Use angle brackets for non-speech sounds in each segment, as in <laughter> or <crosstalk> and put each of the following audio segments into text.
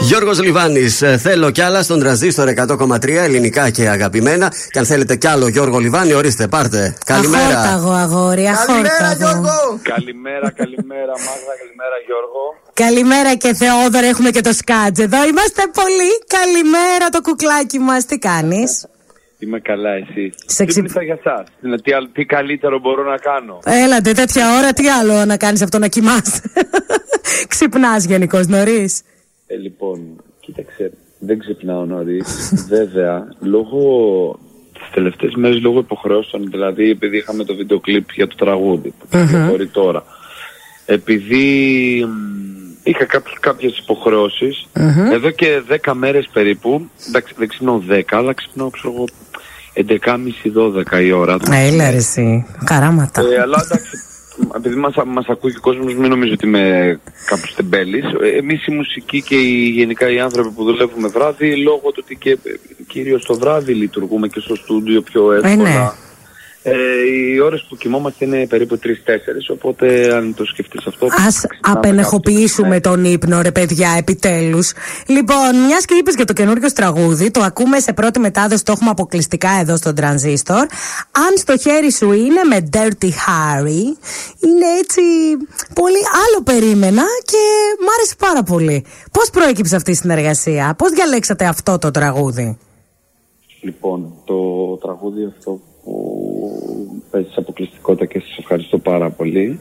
Γιώργος Λιβάνης, ε, θέλω κι άλλα στον τραζίστορ 100,3 ελληνικά και αγαπημένα. Και αν θέλετε κι άλλο Γιώργο Λιβάνη, ορίστε, πάρτε. Καλημέρα. Αχόρταγο, αγόρι, Καλημέρα, Γιώργο. Καλημέρα, καλημέρα, Μάγδα, καλημέρα, Γιώργο. Καλημέρα και Θεόδωρα, έχουμε και το σκάτζ εδώ. Είμαστε πολύ. Καλημέρα το κουκλάκι μας. Τι κάνεις; Είμαι καλά, εσύ. Σε Τι ξυ- μίλησα για εσάς; Τι, άλλο- τι καλύτερο μπορώ να κάνω; Έλατε τέτοια ώρα, τι άλλο να κάνεις αυτό να κοιμάσαι; <laughs> Ξυπνάς γενικώς νωρίς. Ε, λοιπόν, κοίταξε, δεν ξυπνάω νωρίς. <laughs> Βέβαια, λόγω τις τελευταίες μέρες λόγω υποχρεώσεων, δηλαδή επειδή είχαμε το βίντεο κλιπ για το τραγούδι που κυκλοφορεί τώρα. Επειδή μ, είχα κάποιες, κάποιες υποχρεώσεις, εδώ και 10 μέρες περίπου, εντάξει δεν ξυπνάω 10, αλλά ξυπνάω ξέρω εγώ 11.30-12 η ώρα. Έλα ρε εσύ. Καράματα. Ε, αλλά εντάξει, επειδή μας, μας ακούει και ο κόσμος, μην νομίζω ότι είμαι κάποιος τεμπέλης. Ε, εμείς οι μουσικοί και οι, γενικά οι άνθρωποι που δουλεύουμε βράδυ, λόγω του ότι και ε, κυρίως το βράδυ λειτουργούμε και στο στούντιο πιο εύκολα. ναι. Ε, οι ώρες που κοιμόμαστε είναι περίπου 3-4, οπότε αν το σκεφτείς αυτό... Α ξυπνάμε απενεχοποιήσουμε κάποιος, τον ύπνο, ρε παιδιά, επιτέλους. Λοιπόν, μιας και είπες για το καινούριο τραγούδι, το ακούμε σε πρώτη μετάδοση, το έχουμε αποκλειστικά εδώ στον Τρανζίστορ. Αν στο χέρι σου είναι με Dirty Harry, είναι έτσι πολύ άλλο περίμενα και μ' άρεσε πάρα πολύ. Πώς προέκυψε αυτή η συνεργασία, πώς διαλέξατε αυτό το τραγούδι; Λοιπόν, το τραγούδι αυτό που παίζεις αποκλειστικότητα και σας ευχαριστώ πάρα πολύ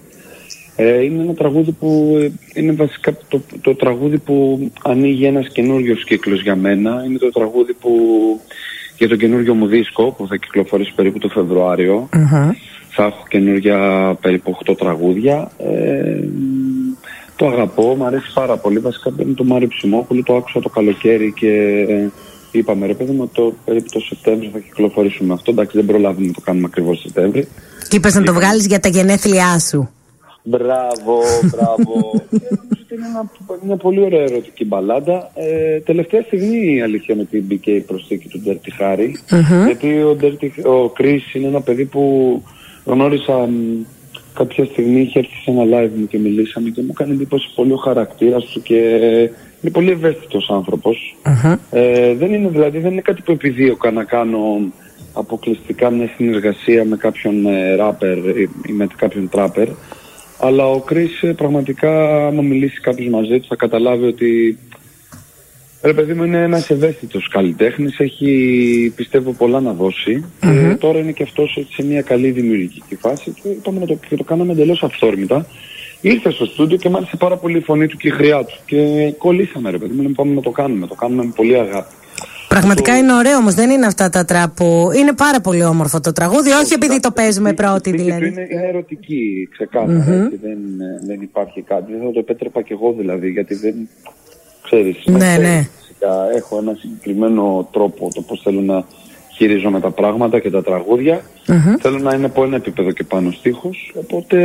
ε, είναι ένα τραγούδι που ε, είναι βασικά το, το τραγούδι που ανοίγει ένας καινούριος κύκλος για μένα. Είναι το τραγούδι που για το καινούριο μου δίσκο που θα κυκλοφορήσει περίπου το φεβρουαριο Θα έχω καινούργια περίπου 8 τραγούδια. Ε, το αγαπώ, μου αρέσει πάρα πολύ. Βασικά είναι το Μάριο Ψημόπουλο, το άκουσα το καλοκαίρι και ε, είπαμε ρε παιδί μου το, περίπου το Σεπτέμβριο θα κυκλοφορήσουμε αυτό. Εντάξει δεν προλάβουμε να το κάνουμε ακριβώς Σεπτέμβριο. Και είπες να το βγάλεις για τα γενέθλιά σου; Μπράβο, μπράβο. <laughs> Ε, νομίζω ότι είναι ένα, μια πολύ ωραία ερωτική μπαλάντα. Ε, τελευταία στιγμή η αλήθεια είναι ότι μπήκε η προσθήκη του Ντέρτι Χάρη. Γιατί ο, Dirty, ο Chris είναι ένα παιδί που γνώρισα μ, κάποια στιγμή, είχε έρθει σε ένα live μου και μιλήσαμε και μου έκανε εντύπωση πολύ ο χαρακτήρας του και είναι πολύ ευαίσθητος άνθρωπος. Ε, δεν είναι δηλαδή, δεν είναι κάτι που επιδίωκα να κάνω αποκλειστικά μια συνεργασία με κάποιον ε, rapper ή, ή με κάποιον trapper. Αλλά ο Chris ε, πραγματικά, άμα μιλήσει κάποιος μαζί του, θα καταλάβει ότι Ρε παιδί μου είναι ένας ευαίσθητος καλλιτέχνης, έχει πιστεύω πολλά να δώσει και τώρα είναι και αυτός σε μια καλή δημιουργική φάση και είπαμε να το, και το κάναμε εντελώς αυθόρμητα. Ήρθε στο στούντιο και μ' άρεσε πάρα πολύ η φωνή του και η χρειά του και κολλήσαμε ρε παιδί μου, λέμε, πάμε να το κάνουμε, το κάνουμε με πολύ αγάπη. Πραγματικά είναι ωραίο όμως, δεν είναι αυτά τα τραπ που. Είναι πάρα πολύ όμορφο το τραγούδι, όχι επειδή το παίζουμε πρώτη Η φύση του δηλαδή. Είναι, είναι ερωτική, ξεκάθαρα. έτσι, δεν, δεν υπάρχει κάτι. Δεν θα το επέτρεπα κι εγώ δηλαδή, γιατί δεν ξέρεις. Ναι, με ξέρεις, ναι. Φυσικά έχω ένα συγκεκριμένο τρόπο το πώς θέλω να χειρίζομαι τα πράγματα και τα τραγουδια Θέλω να είναι από ένα επίπεδο και πάνω στίχος, οπότε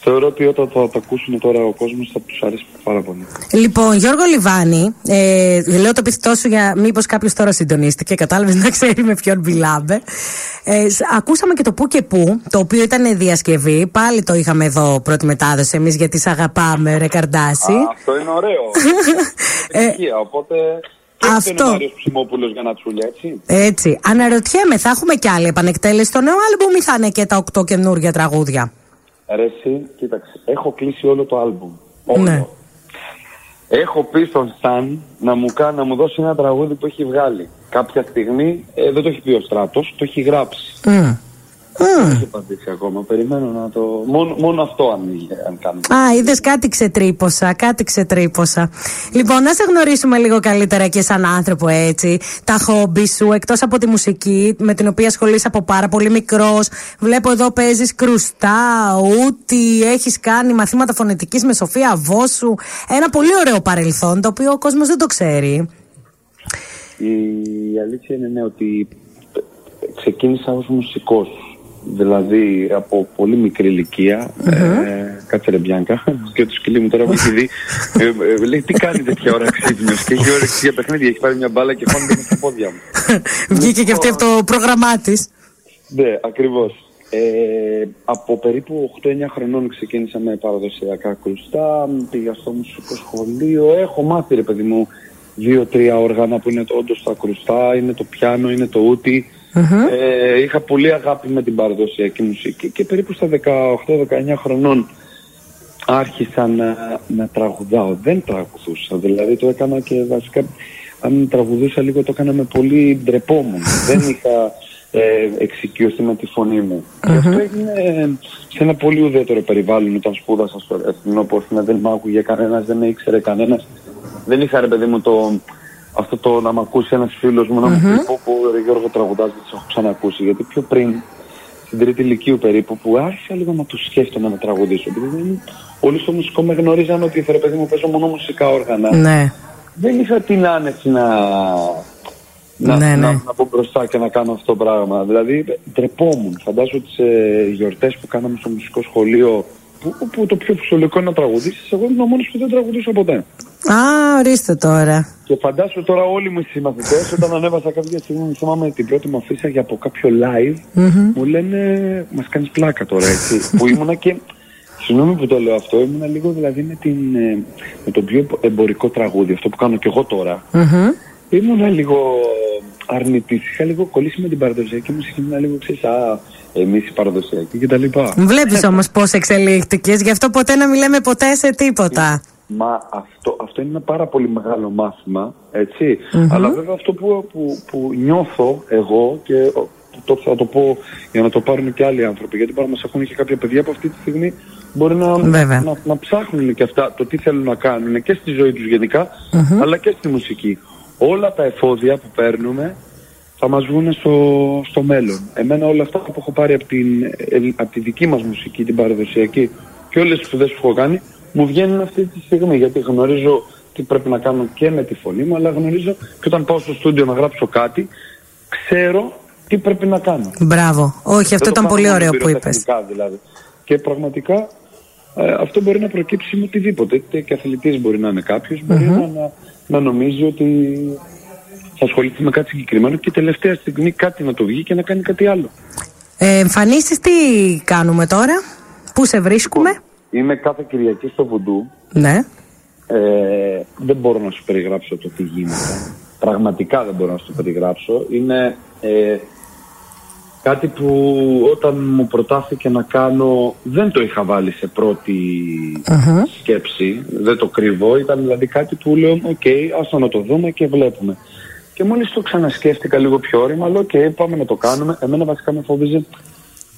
θεωρώ ότι όταν θα το ακούσουν τώρα ο κόσμος θα τους αρέσει πάρα πολύ. Λοιπόν, Γιώργο Λιβάνη, ε, λέω το επιθετό σου για μήπως κάποιος τώρα συντονίστηκε, κατάλαβες να ξέρει με ποιον μιλάμε. Ε, σ- ακούσαμε και το που και που, το οποίο ήταν διασκευή. Πάλι το είχαμε εδώ πρώτη μετάδοση εμείς γιατί σε αγαπάμε, ρε Καρντάση. αυτό είναι ωραίο. <laughs> Ε, Επιτυχία, οπότε... Και αυτός. αυτό είναι ο Μάριος Ψημόπουλος για να τσούλια, έτσι. Έτσι. Αναρωτιέμαι, θα έχουμε κι άλλη επανεκτέλεση στο νέο άλμπουμ ή θα είναι και τα οκτώ καινούργια τραγούδια; Ρε εσύ, κοίταξε, έχω κλείσει όλο το άλμπουμ. Όλο. Ναι. Έχω πει στον Σταν να μου, κα- να μου δώσει ένα τραγούδι που έχει βγάλει. Κάποια στιγμή, ε, δεν το έχει πει ο Στράτος, το έχει γράψει. Μμ. Δεν έχει απαντήσει ακόμα. Περιμένω να το. Μόνο, μόνο αυτό ανοίγει, αν κάνουμε. Α, είδες κάτι ξετρύπωσα, κάτι ξετρύπωσα. Λοιπόν, να σε γνωρίσουμε λίγο καλύτερα και σαν άνθρωπο έτσι. Τα χόμπι σου, εκτός από τη μουσική, με την οποία ασχολείσαι από πάρα πολύ μικρός. Βλέπω εδώ παίζεις κρουστά, ούτι, έχεις κάνει μαθήματα φωνητικής με Σοφία Βόσου. Ένα πολύ ωραίο παρελθόν, το οποίο ο κόσμος δεν το ξέρει. Η αλήθεια είναι ναι, ότι ξεκίνησα ως μουσικός. Δηλαδή από πολύ μικρή ηλικία, ε, κάτσε ρε Μπιάνκα, και το σκυλί μου τώρα που έχει δει, ε, ε, λέει τι κάνει τέτοια ώρα ξύπνιος και έχει όρεξη για παιχνίδια, έχει πάρει μια μπάλα και χώνεται με στα πόδια μου. Βγήκε και αυτή από το πρόγραμμά της. Ναι, ακριβώς. Ε, από περίπου 8-9 χρονών ξεκίνησα με παραδοσιακά κρουστά, πήγα στο μουσικό σχολείο, έχω μάθει ρε παιδί μου δύο-τρία όργανα που είναι όντως τα κρουστά, είναι το πιάνο, είναι το ούτι. Ε, είχα πολύ αγάπη με την παραδοσιακή μουσική και περίπου στα 18-19 χρονών άρχισα να, να τραγουδάω. Δεν τραγουδούσα, δηλαδή το έκανα και βασικά αν τραγουδούσα λίγο το έκανα με πολύ ντρεπόμουν. <laughs> Δεν είχα ε, εξοικειωθεί με τη φωνή μου. Και αυτό έγινε σε ένα πολύ ουδέτερο περιβάλλον όταν σπούδασα στο Εθνικό Πόθυνα. Δεν με άκουγε κανένας, δεν με ήξερε κανένας. Δεν είχα ρε παιδί μου το, αυτό το να μ' ακούσει ένας φίλος μου να μου πει πω πω ρε Γιώργο τραγουδάς δεν έχω ξανακούσει. Γιατί πιο πριν στην τρίτη ηλικίου περίπου που άρχισα λίγο να τους σκέφτομαι να τραγουδήσω. Επειδή όλοι στο μουσικό με γνωρίζαν ότι ρε παιδί μου παίζω μόνο μουσικά όργανα. Ναι. Δεν είχα την άνεση να να, Ναι, ναι. να, να μπω μπροστά και να κάνω αυτό το πράγμα. Δηλαδή, ντρεπόμουν. Φαντάζομαι τι ε, γιορτές που κάναμε στο μουσικό σχολείο, που, που το πιο φυσιολογικό είναι να τραγουδήσεις, εγώ ήμουν ο μόνος που δεν τραγουδούσα ποτέ. Α, ορίστε τώρα. Και φαντάσου τώρα όλοι μου οι συμμαθητές, όταν ανέβασα κάποια στιγμή, μου θυμάμαι την πρώτη μου αφήσα από κάποιο live, μου λένε Μας κάνεις πλάκα τώρα, έτσι. <laughs> που ήμουνα και. Συγγνώμη που το λέω αυτό, ήμουνα λίγο δηλαδή με, την, ε, με το πιο εμπορικό τραγούδι, αυτό που κάνω και εγώ τώρα. Μμμ. Ήμουνα λίγο αρνητής. Είχα λίγο κολλήσει με την παραδοσιακή μουσική. Ήμουν λίγο ξέρεις, Α, εμείς οι παραδοσιακοί κτλ. Βλέπεις όμως πώς εξελίχθηκες, γι' αυτό ποτέ να μην λέμε ποτέ σε τίποτα. Μα αυτό, αυτό είναι ένα πάρα πολύ μεγάλο μάθημα, έτσι. Αλλά βέβαια αυτό που, που, που νιώθω εγώ και ο, το, θα το πω για να το πάρουν και άλλοι άνθρωποι, γιατί μπορεί να μας ακούνε και κάποια παιδιά που αυτή τη στιγμή μπορεί να, Βέβαια. να, να ψάχνουν και αυτά το τι θέλουν να κάνουν και στη ζωή τους γενικα αλλά και στη μουσική. Όλα τα εφόδια που παίρνουμε θα μας βγουν στο, στο μέλλον. Εμένα όλα αυτά που έχω πάρει από, την, ε, από τη δική μας μουσική, την παραδοσιακή και όλες τις σπουδές που έχω κάνει, μου βγαίνουν αυτή τη στιγμή γιατί γνωρίζω τι πρέπει να κάνω και με τη φωνή μου, αλλά γνωρίζω και όταν πάω στο στούντιο να γράψω κάτι, ξέρω τι πρέπει να κάνω. Μπράβο. Όχι, αυτό Δεν το ήταν κάνω πολύ μόνο ωραίο που είπες. πυροτεχνικά, Δηλαδή. Και πραγματικά ε, αυτό μπορεί να προκύψει με οτιδήποτε. Είτε και αθλητής μπορεί να είναι κάποιος, μπορεί να, να, να νομίζει ότι θα ασχοληθεί με κάτι συγκεκριμένο και τελευταία στιγμή κάτι να το βγει και να κάνει κάτι άλλο. Ε, Εμφανίσεις τι κάνουμε τώρα, πού σε βρίσκουμε; Είμαι κάθε Κυριακή στο Βουντού. Ναι. Ε, δεν μπορώ να σου περιγράψω το τι γίνεται. Πραγματικά δεν μπορώ να σου περιγράψω. Είναι ε, κάτι που όταν μου προτάθηκε να κάνω δεν το είχα βάλει σε πρώτη σκέψη. Δεν το κρύβω. Ήταν δηλαδή κάτι που λέω οκ, ας το να το δούμε και βλέπουμε. Και μόλις το ξανασκέφτηκα λίγο πιο ώριμα, λέω οκ, πάμε να το κάνουμε. Εμένα βασικά με φόβιζε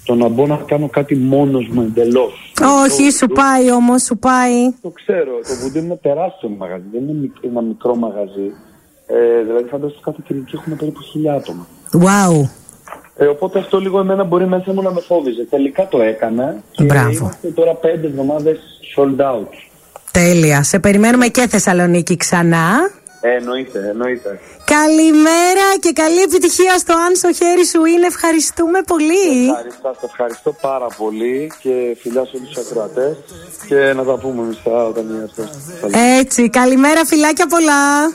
το να μπω να κάνω κάτι μόνος μου εντελώς. Όχι, σου πάει όμως, σου πάει. Το ξέρω. Το Voodoo είναι ένα τεράστιο μαγαζί. Δεν είναι μικ- ένα μικρό μαγαζί. Ε, δηλαδή, φαντάζομαι κάθε Κυριακή έχουμε περίπου χίλια άτομα. Wow. Ε, οπότε αυτό λίγο εμένα μπορεί μέσα μου να με φόβιζε. Τελικά το έκανα. Και Μπράβο. είμαστε τώρα πέντε εβδομάδες sold out. Τέλεια. Σε περιμένουμε και Θεσσαλονίκη ξανά. Ε, εννοείται, εννοείται. Καλημέρα και καλή επιτυχία στο αν στο χέρι σου είναι. Ευχαριστούμε πολύ. Ευχαριστώ, σας ευχαριστώ πάρα πολύ και φιλιά σε όλους τους ακροατές και να τα πούμε εμείς τα- όταν είμαστε. Έτσι, καλημέρα, φιλάκια πολλά.